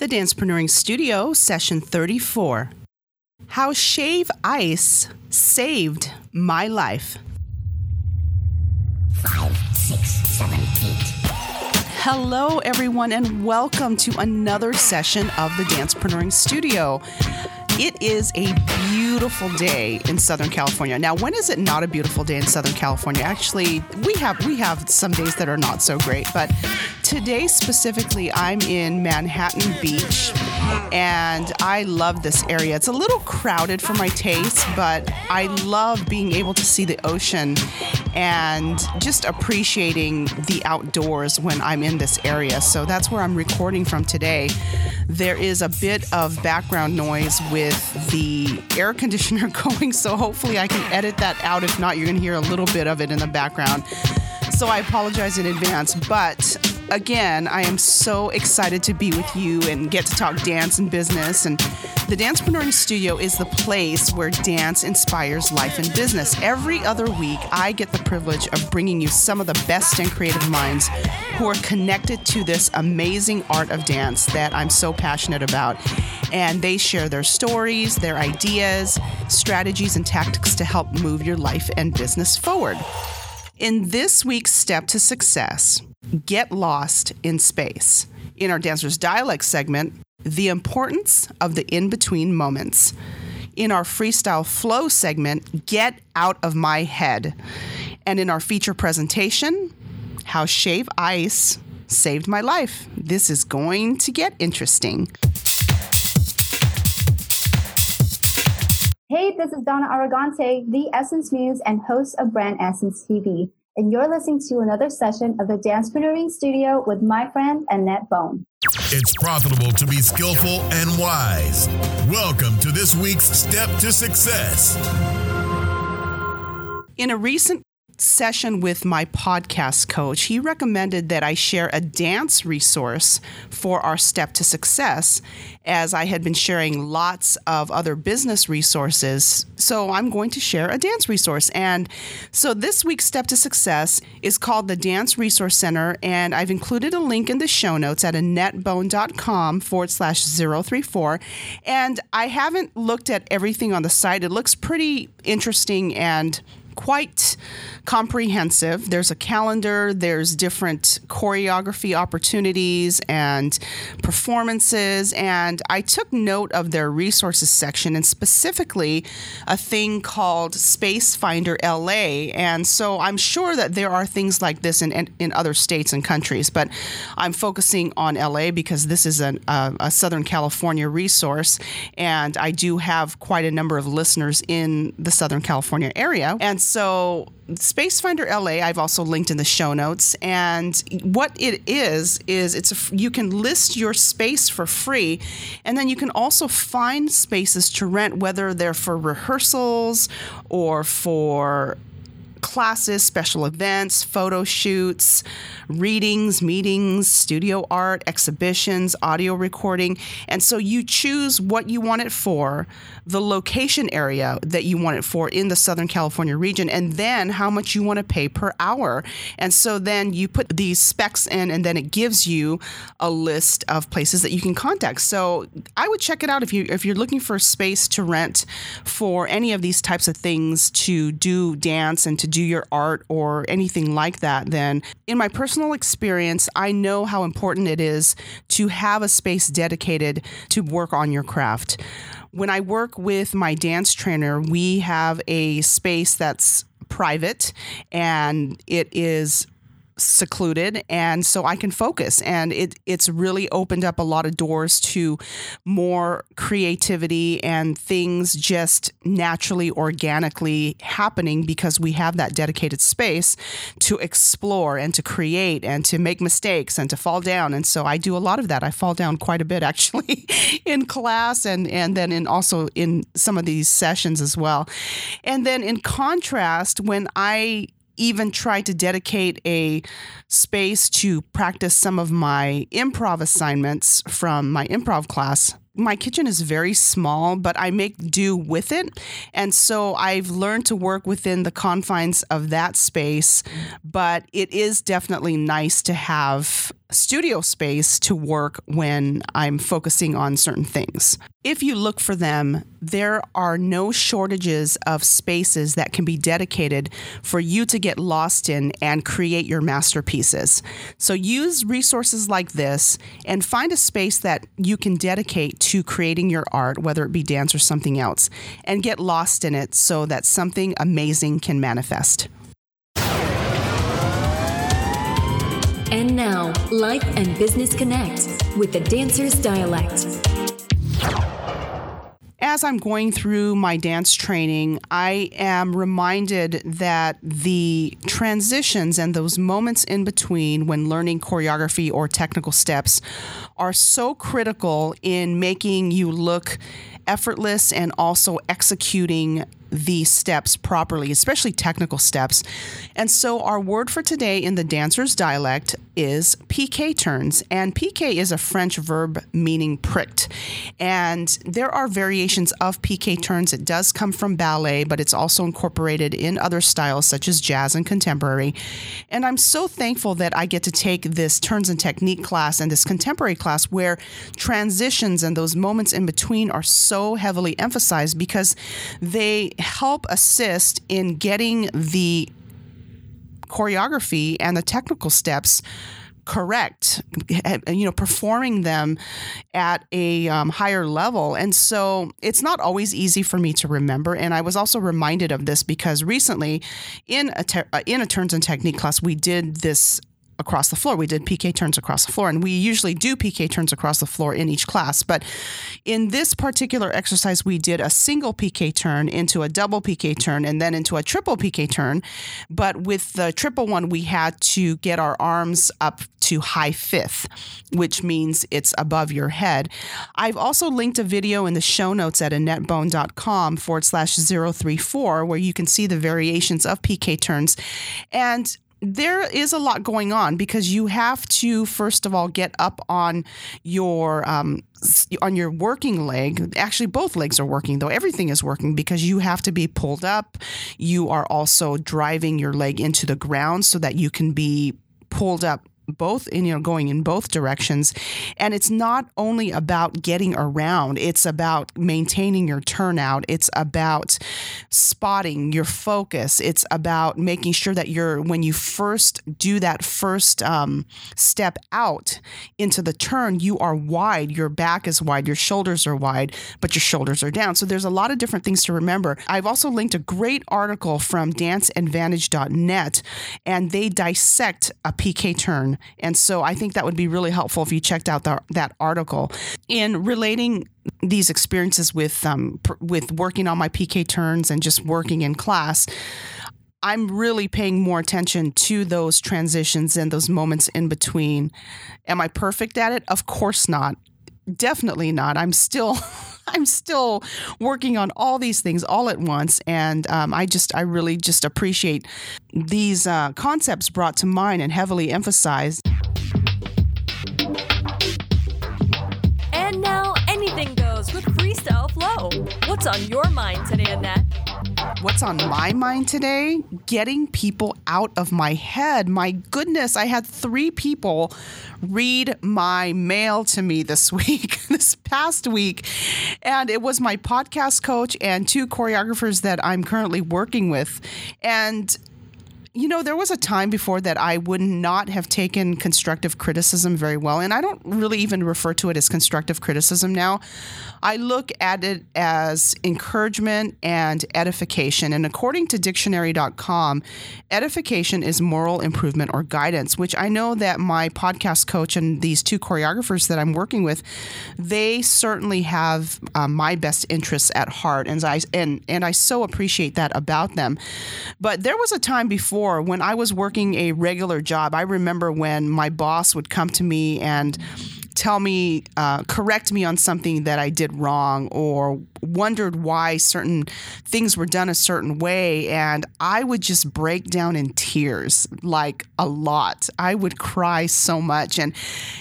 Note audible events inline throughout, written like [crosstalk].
The Dancepreneuring Studio, session 34. How Shave Ice Saved My Life. Five, six, seven, eight. Hello, everyone, and welcome to another session of the Dancepreneuring Studio. It is a beautiful day in Southern California. Now, when is it not a beautiful day in Southern California? Actually, we have we have some days that are not so great, but today specifically, I'm in Manhattan Beach, and I love this area. It's a little crowded for my taste, but I love being able to see the ocean and just appreciating the outdoors when I'm in this area. So that's where I'm recording from today. There is a bit of background noise with the air conditioner [laughs] going, so hopefully I can edit that out. If not, you're going to hear a little bit of it in the background. So I apologize in advance, but again, I am so excited to be with you and get to talk dance and business. And the Dancepreneuring Studio is the place where dance inspires life and business. Every other week, I get the privilege of bringing you some of the best and creative minds who are connected to this amazing art of dance that I'm so passionate about. And they share their stories, their ideas, strategies, and tactics to help move your life and business forward. In this week's Step to Success, get lost in space. In our Dancers Dialect segment, the importance of the in between moments. In our Freestyle Flow segment, get out of my head. And in our feature presentation, how Shave Ice saved my life. This is going to get interesting. Hey, this is Donna Aragante, the Essence Muse and host of Brand Essence TV. And you're listening to another session of the Dancepreneuring Studio with my friend Annette Bone. It's profitable to be skillful and wise. Welcome to this week's Step to Success. In a recent session with my podcast coach, he recommended that I share a dance resource for our step to success, as I had been sharing lots of other business resources. So I'm going to share a dance resource. And so this week's step to success is called the Dance Resource Center, and I've included a link in the show notes at annettebone.com forward slash 034. And I haven't looked at everything on the site. It looks pretty interesting and quite comprehensive. There's a calendar, there's different choreography opportunities and performances. And I took note of their resources section and specifically a thing called Space Finder LA. And so I'm sure that there are things like this in, in other states and countries, but I'm focusing on LA because this is an, uh, a Southern California resource. And I do have quite a number of listeners in the Southern California area. And so Spacefinder LA, I've also linked in the show notes. And what it is is it's a, you can list your space for free, and then you can also find spaces to rent, whether they're for rehearsals or for classes, special events, photo shoots, readings, meetings, studio art, exhibitions, audio recording. And so you choose what you want it for, the location area that you want it for in the Southern California region, and then how much you want to pay per hour. And so then you put these specs in, and then it gives you a list of places that you can contact. So I would check it out if you if you're looking for a space to rent for any of these types of things to do dance and to do your art or anything like that. Then in my personal experience, I know how important it is to have a space dedicated to work on your craft. When I work with my dance trainer, we have a space that's private and it is secluded and so I can focus and it it's really opened up a lot of doors to more creativity and things just naturally organically happening because we have that dedicated space to explore and to create and to make mistakes and to fall down and so I do a lot of that. I fall down quite a bit [laughs] actually in class and and then in also in some of these sessions as well. And then in contrast when I even tried to dedicate a space to practice some of my improv assignments from my improv class my kitchen is very small, but I make do with it. And so I've learned to work within the confines of that space. But it is definitely nice to have studio space to work when I'm focusing on certain things. If you look for them, there are no shortages of spaces that can be dedicated for you to get lost in and create your masterpieces. So use resources like this and find a space that you can dedicate to creating your art, whether it be dance or something else, and get lost in it so that something amazing can manifest. Now, Life and Business Connect with the Dancer's Dialect. As I'm going through my dance training, I am reminded that the transitions and those moments in between when learning choreography or technical steps are so critical in making you look effortless and also executing the steps properly, especially technical steps. And so, our word for today in the dancer's dialect is piqué turns. And piqué is a French verb meaning pricked. And there are variations of piqué turns. It does come from ballet, but it's also incorporated in other styles such as jazz and contemporary. And I'm so thankful that I get to take this turns and technique class and this contemporary class where transitions and those moments in between are so heavily emphasized because they help assist in getting the choreography and the technical steps correct you know performing them at a um, higher level. And so it's not always easy for me to remember. And i was also reminded of this because recently in a te- uh, in a turns and technique class we did this across the floor. We did piqué turns across the floor, and we usually do piqué turns across the floor in each class. But in this particular exercise, we did a single piqué turn into a double piqué turn and then into a triple piqué turn. But with the triple one, we had to get our arms up to high fifth, which means it's above your head. I've also linked a video in the show notes at annettebone.com forward slash 034 where you can see the variations of piqué turns. And there is a lot going on because you have to first of all get up on your um, on your working leg. Actually both legs are working though. Everything is working because you have to be pulled up. You are also driving your leg into the ground so that you can be pulled up both in you going in both directions. And it's not only about getting around it's about maintaining your turnout. It's about spotting your focus. It's about making sure that you're when you first do that first um, step out into the turn you are wide. Your back is wide. Your shoulders are wide but your shoulders are down. So there's a lot of different things to remember. I've also linked a great article from danceadvantage.net and they dissect a piqué turn and so I think that would be really helpful if you checked out the, that article. In relating these experiences with um, pr- with working on my piqué turns and just working in class, I'm really paying more attention to those transitions and those moments in between. Am I perfect at it? Of course not. Definitely not. I'm still [laughs] I'm still working on all these things all at once, and um, I just I really just appreciate these uh, concepts brought to mind and heavily emphasized. And now anything goes with freestyle flow. What's on your mind today, Annette? What's on my mind today? Getting people out of my head. My goodness, I had three people read my mail to me this [laughs] week, this past week. And it was my podcast coach and two choreographers that I'm currently working with. And you know, there was a time before that I would not have taken constructive criticism very well. And I don't really even refer to it as constructive criticism now. I look at it as encouragement and edification. And according to dictionary.com, edification is moral improvement or guidance, which I know that my podcast coach and these two choreographers that I'm working with, they certainly have uh, my best interests at heart. And I, and, and I so appreciate that about them. But there was a time before when I was working a regular job, I remember when my boss would come to me and tell me, uh, correct me on something that I did wrong or wondered why certain things were done a certain way. And I would just break down in tears, like a lot. I would cry so much. And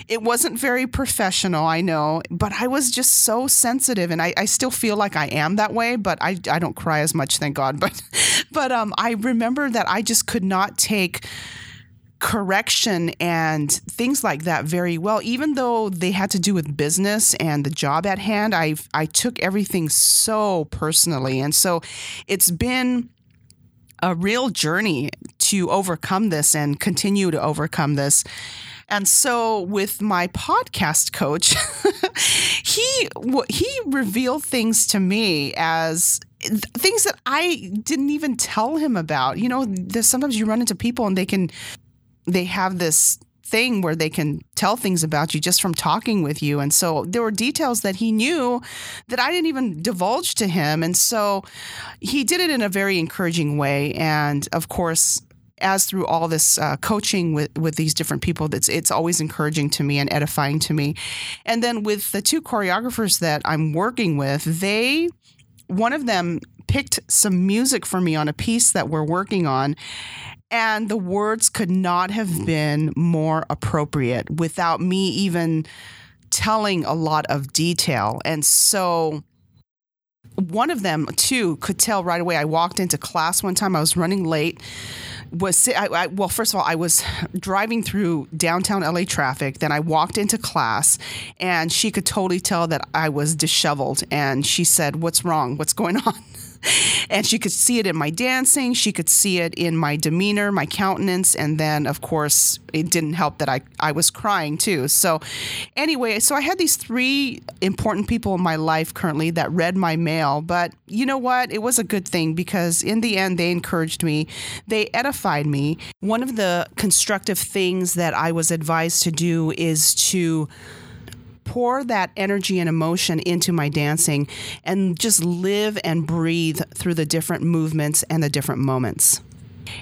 it wasn't very professional, I know, but I was just so sensitive. And I, I still feel like I am that way, but I, I don't cry as much, thank God. [laughs] But, but um, I remember that I just could not take correction and things like that very well. Even though they had to do with business and the job at hand i i took everything so personally. And so it's been a real journey to overcome this and continue to overcome this. And so with my podcast coach [laughs] he he revealed things to me as things that I didn't even tell him about. You know, sometimes you run into people and they can they have this thing where they can tell things about you just from talking with you. And so there were details that he knew that I didn't even divulge to him. And so he did it in a very encouraging way. And of course, as through all this uh, coaching with, with these different people, that's it's always encouraging to me and edifying to me. And then with the two choreographers that I'm working with, they one of them picked some music for me on a piece that we're working on and the words could not have been more appropriate without me even telling a lot of detail. And so one of them too could tell right away. I walked into class one time. I was running late. Was I, I, well, first of all, I was driving through downtown LA traffic. Then I walked into class, and she could totally tell that I was disheveled. And she said, "What's wrong? What's going [laughs] on?" [laughs] and she could see it in my dancing. She could see it in my demeanor, my countenance. And then, of course, it didn't help that I, I was crying too. So, anyway, so I had these three important people in my life currently that read my mail. But you know what? It was a good thing because in the end, they encouraged me, they edified me. One of the constructive things that I was advised to do is to pour that energy and emotion into my dancing and just live and breathe through the different movements and the different moments.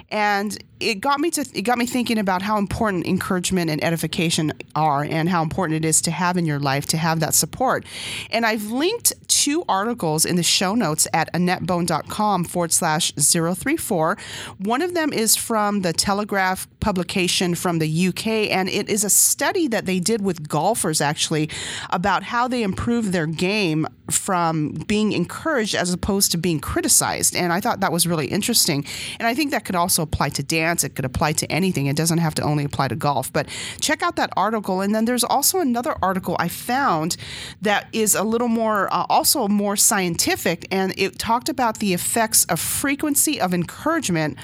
And it got me to it got me thinking about how important encouragement and edification are and how important it is to have in your life to have that support. And I've linked two articles in the show notes at AnnetteBone.com forward slash 034. One of them is from the Telegraph publication from the UK, and it is a study that they did with golfers actually about how they improve their game from being encouraged as opposed to being criticized. And I thought that was really interesting. And I think that could also apply to dance. It could apply to anything. It doesn't have to only apply to golf. But check out that article. And then there's also another article I found that is a little more, uh, also more scientific. And it talked about the effects of frequency of encouragement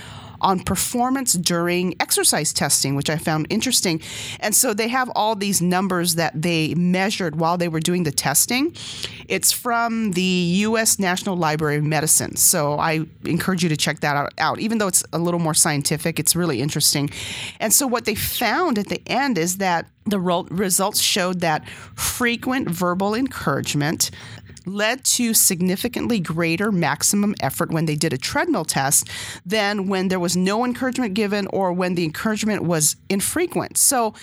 on performance during exercise testing, which I found interesting. And so they have all these numbers that they measured while they were doing the testing. It's from the U.S. National Library of Medicine. So I encourage you to check that out. Even though it's a little more scientific, it's really interesting. And so what they found at the end is that the results showed that frequent verbal encouragement led to significantly greater maximum effort when they did a treadmill test than when there was no encouragement given or when the encouragement was infrequent. So,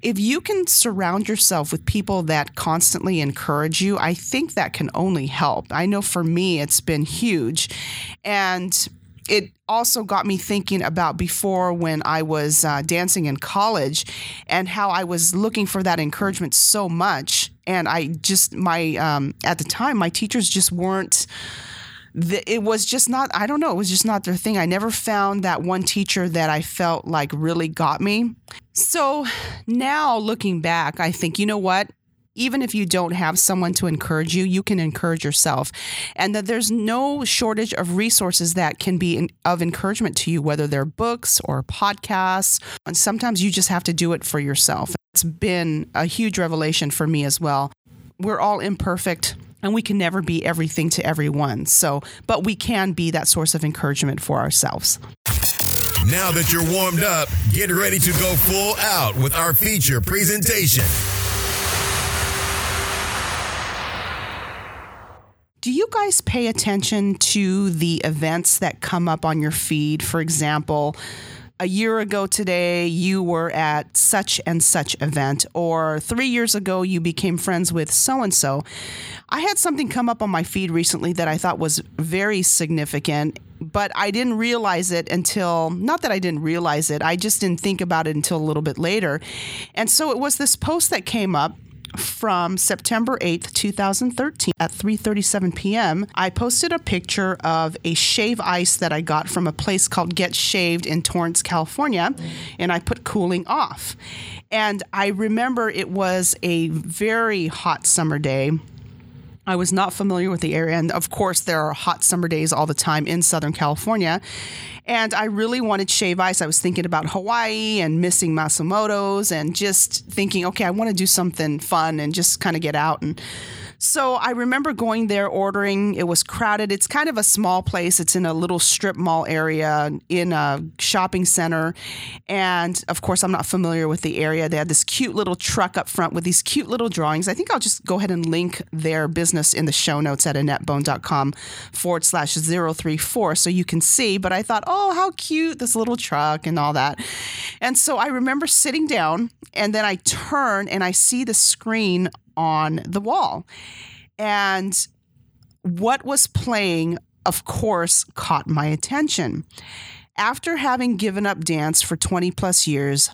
if you can surround yourself with people that constantly encourage you, I think that can only help. I know for me, it's been huge. And it also got me thinking about before when I was uh, dancing in college and how I was looking for that encouragement so much. And I just, my, um, at the time, my teachers just weren't. it was just not i don't know it was just not their thing i never found that one teacher that i felt like really got me so now looking back i think you know what even if you don't have someone to encourage you, you can encourage yourself. And that there's no shortage of resources that can be in, of encouragement to you, whether they're books or podcasts. And sometimes you just have to do it for yourself. It's been a huge revelation for me as well. We're all imperfect and we can never be everything to everyone. So, but we can be that source of encouragement for ourselves. Now that you're warmed up, get ready to go full out with our feature presentation. Do you guys pay attention to the events that come up on your feed? For example, a year ago today, you were at such and such event, or three years ago, you became friends with so and so. I had something come up on my feed recently that I thought was very significant, but I didn't realize it until, not that I didn't realize it, I just didn't think about it until a little bit later. And so it was this post that came up from September 8th, 2013 at 3:37 p.m., I posted a picture of a shave ice that I got from a place called Get Shaved in Torrance, California, and I put cooling off. And I remember it was a very hot summer day. I was not familiar with the area. And of course, there are hot summer days all the time in Southern California. And I really wanted shave ice. I was thinking about Hawaii and missing Matsumoto's and just thinking, okay, I want to do something fun and just kind of get out. And so I remember going there, ordering. It was crowded. It's kind of a small place. It's in a little strip mall area in a shopping center. And of course, I'm not familiar with the area. They had this cute little truck up front with these cute little drawings. I think I'll just go ahead and link their business in the show notes at AnnetteBone.com forward slash 034 so you can see. But I thought, oh, how cute this little truck and all that. And so I remember sitting down and then I turn and I see the screen on the wall. And what was playing, of course, caught my attention. After having given up dance for 20 plus years,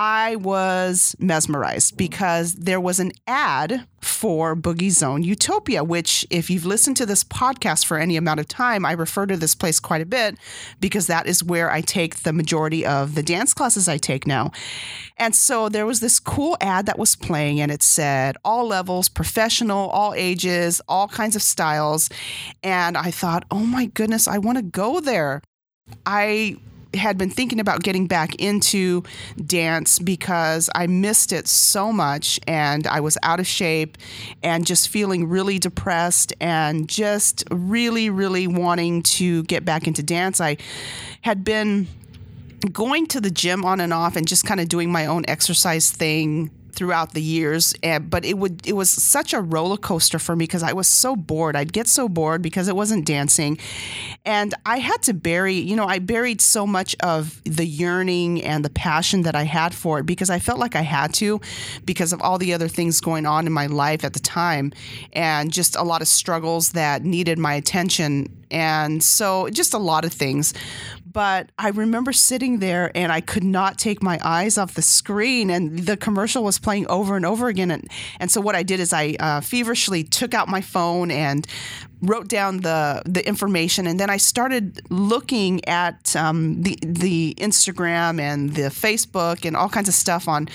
I was mesmerized because there was an ad for Boogie Zone Utopia, which, if you've listened to this podcast for any amount of time, I refer to this place quite a bit because that is where I take the majority of the dance classes I take now. And so there was this cool ad that was playing, and it said all levels, professional, all ages, all kinds of styles. And I thought, oh my goodness, I want to go there. I had been thinking about getting back into dance because I missed it so much and I was out of shape and just feeling really depressed and just really, really wanting to get back into dance. I had been going to the gym on and off and just kind of doing my own exercise thing throughout the years and, but it would it was such a roller coaster for me because I was so bored. I'd get so bored because it wasn't dancing and I had to bury you know I buried so much of the yearning and the passion that I had for it because I felt like I had to because of all the other things going on in my life at the time and just a lot of struggles that needed my attention. And so just a lot of things but I remember sitting there and I could not take my eyes off the screen, and the commercial was playing over and over again. And, and so what I did is I uh, feverishly took out my phone and wrote down the the information, and then I started looking at um, the the Instagram and the Facebook and all kinds of stuff on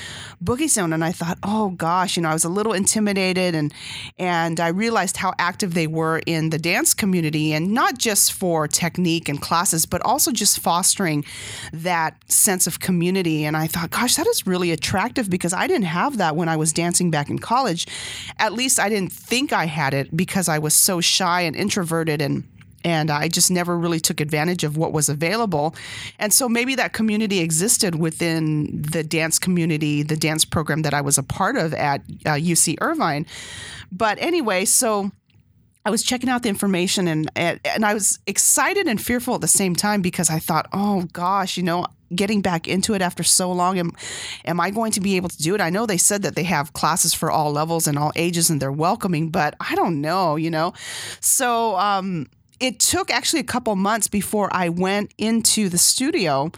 Boogie Zone, and I thought, oh gosh, you know, I was a little intimidated, and and I realized how active they were in the dance community, and not just for technique and classes, but also just fostering that sense of community. And I thought, gosh, that is really attractive because I didn't have that when I was dancing back in college. At least I didn't think I had it because I was so shy and introverted and and I just never really took advantage of what was available. And so maybe that community existed within the dance community, the dance program that I was a part of at uh, UC Irvine. But anyway, so I was checking out the information and and I was excited and fearful at the same time because I thought, oh gosh, you know, getting back into it after so long, am am I going to be able to do it? I know they said that they have classes for all levels and all ages and they're welcoming, but I don't know, you know. So um, it took actually a couple months before I went into the studio,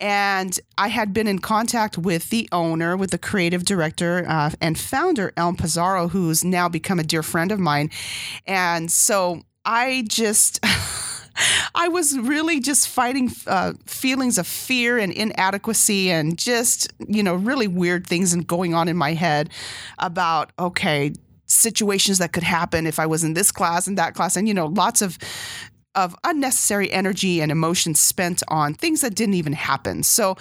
and I had been in contact with the owner, with the creative director uh, and founder, Elm Pizarro, who's now become a dear friend of mine. And so I just. [laughs] I was really just fighting uh, feelings of fear and inadequacy and just, you know, really weird things and going on in my head about, okay, situations that could happen if I was in this class and that class, and you know, lots of of unnecessary energy and emotion spent on things that didn't even happen. So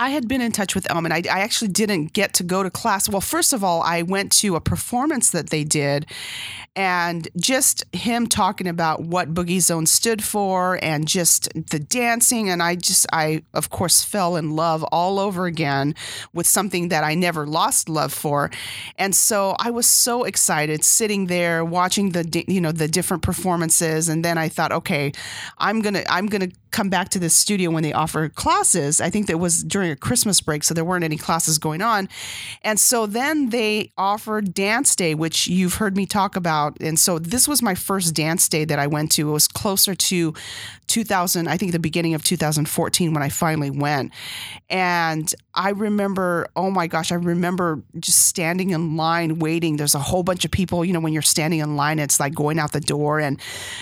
I had been in touch with Elman. I, I, actually didn't get to go to class. Well, first of all, I went to a performance that they did, and just him talking about what Boogie Zone stood for and just the dancing. And I just, I, of course, fell in love all over again with something that I never lost love for. And so I was so excited sitting there watching the, you know, the different performances. And then I thought, okay, I'm going to, I'm going to come back to this studio when they offer classes. I think that was during a Christmas break, so there weren't any classes going on. And so then they offered Dance Day, which you've heard me talk about. And so this was my first dance day that I went to. It was closer to 2000, I think the beginning of 2014 when I finally went. And I remember, oh my gosh, I remember just standing in line waiting. There's a whole bunch of people, you know, when you're standing in line, it's like going out the door and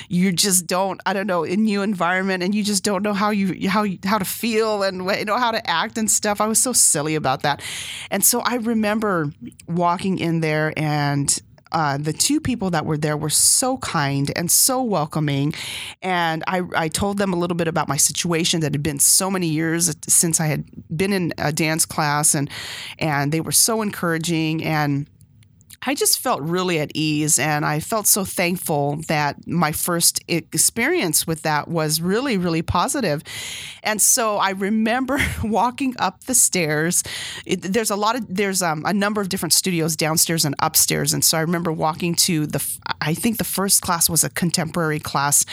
you just don't, I don't know, in new environment and you just don't know how you, how, how to feel and you know, how to act and stuff. I was so silly about that. And so I remember walking in there and uh, the two people that were there were so kind and so welcoming. And I, I told them a little bit about my situation that had been so many years since I had been in a dance class, and and they were so encouraging and I just felt really at ease and I felt so thankful that my first experience with that was really, really positive. And so I remember [laughs] walking up the stairs. It, there's a lot of, there's um, a number of different studios downstairs and upstairs. And so I remember walking to the, I think the first class was a contemporary class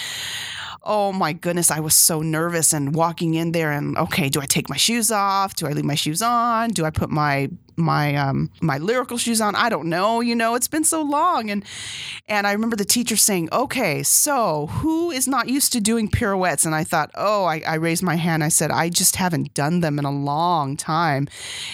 oh my goodness, I was so nervous and walking in there and okay, do I take my shoes off? Do I leave my shoes on? Do I put my my um my lyrical shoes on. I don't know you know it's been so long. And and i remember the teacher saying okay so who is not used to doing pirouettes? And i thought oh i, I raised my hand. I said i just haven't done them in a long time.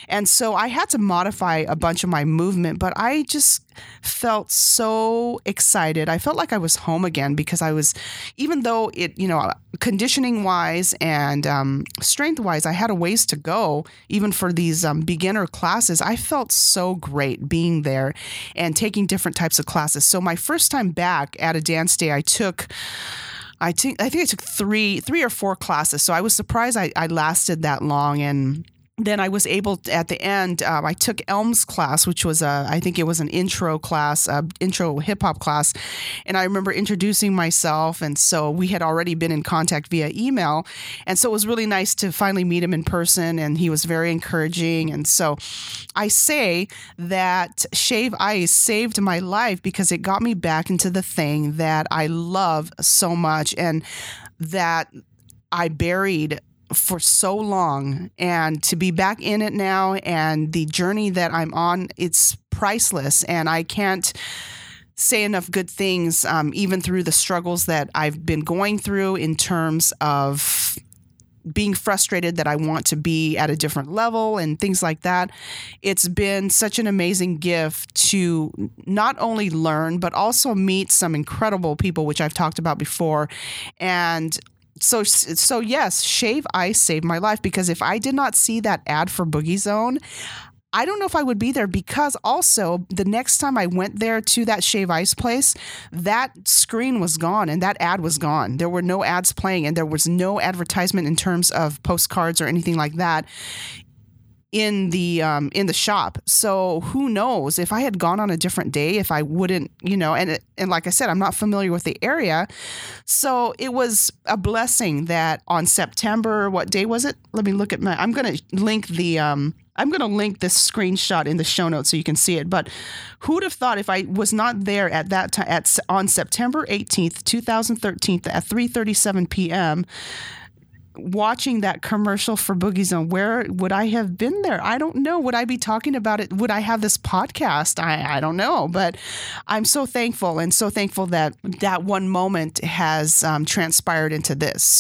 And so i had to modify a bunch of my movement but i just felt so excited. I felt like i was home again because i was even though it you know conditioning wise and um, strength wise i had a ways to go even for these um, beginner classes classes, I felt so great being there and taking different types of classes. So my first time back at a dance day, I took. I think I think I took three three or four classes. So I was surprised I, I lasted that long and then I was able to, at the end. Um, I took Elm's class, which was a I think it was an intro class, intro hip hop class, and I remember introducing myself, and so we had already been in contact via email, and so it was really nice to finally meet him in person, and he was very encouraging, and so I say that Shave Ice saved my life because it got me back into the thing that I love so much, and that I buried for so long and to be back in it now and the journey that I'm on, it's priceless. And I can't say enough good things, um, even through the struggles that I've been going through in terms of being frustrated that I want to be at a different level and things like that. It's been such an amazing gift to not only learn, but also meet some incredible people, which I've talked about before. And so so yes, shave ice saved my life because if I did not see that ad for Boogie Zone, I don't know if I would be there because also the next time I went there to that shave ice place, that screen was gone and that ad was gone. There were no ads playing and there was no advertisement in terms of postcards or anything like that in the um, in the shop. So who knows if I had gone on a different day, if I wouldn't, you know, and and like I said, I'm not familiar with the area, so it was a blessing that on September, what day was it? Let me look at my. I'm gonna link the. Um, I'm going to link this screenshot in the show notes so you can see it. But who'd have thought if I was not there at that time at on September 18th, 2013 at 3:37 p.m watching that commercial for Boogie Zone, where would I have been there? I don't know. Would I be talking about it? Would I have this podcast? I, I don't know. But I'm so thankful and so thankful that that one moment has um, transpired into this.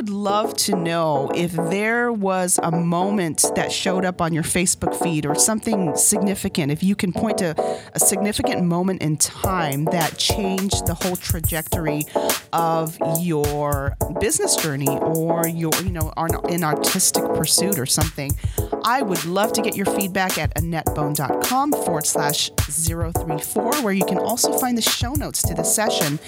Would love to know if there was a moment that showed up on your Facebook feed or something significant. If you can point to a significant moment in time that changed the whole trajectory of your business journey or your, you know, an artistic pursuit or something. I would love to get your feedback at AnnetteBone.com forward slash 034, where you can also find the show notes to the session.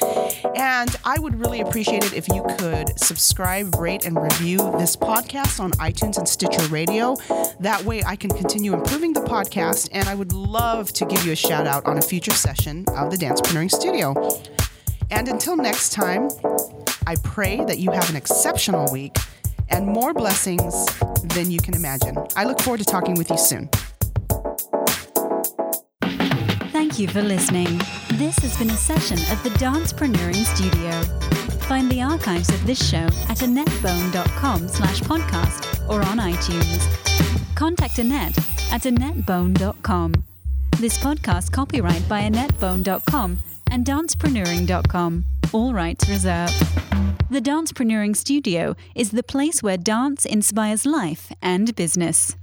And I would really appreciate it if you could subscribe, rate, and review this podcast on iTunes and Stitcher Radio. That way I can continue improving the podcast, and I would love to give you a shout out on a future session of the Dancepreneuring Studio. And until next time, I pray that you have an exceptional week and more blessings than you can imagine. I look forward to talking with you soon. Thank you for listening. This has been a session of the Dancepreneuring Studio. Find the archives of this show at AnnetteBone.com slash podcast or on iTunes. contact Annette at AnnetteBone.com. This podcast copyright by AnnetteBone.com and Dancepreneuring.com. All rights reserved. The Dancepreneuring Studio is the place where dance inspires life and business.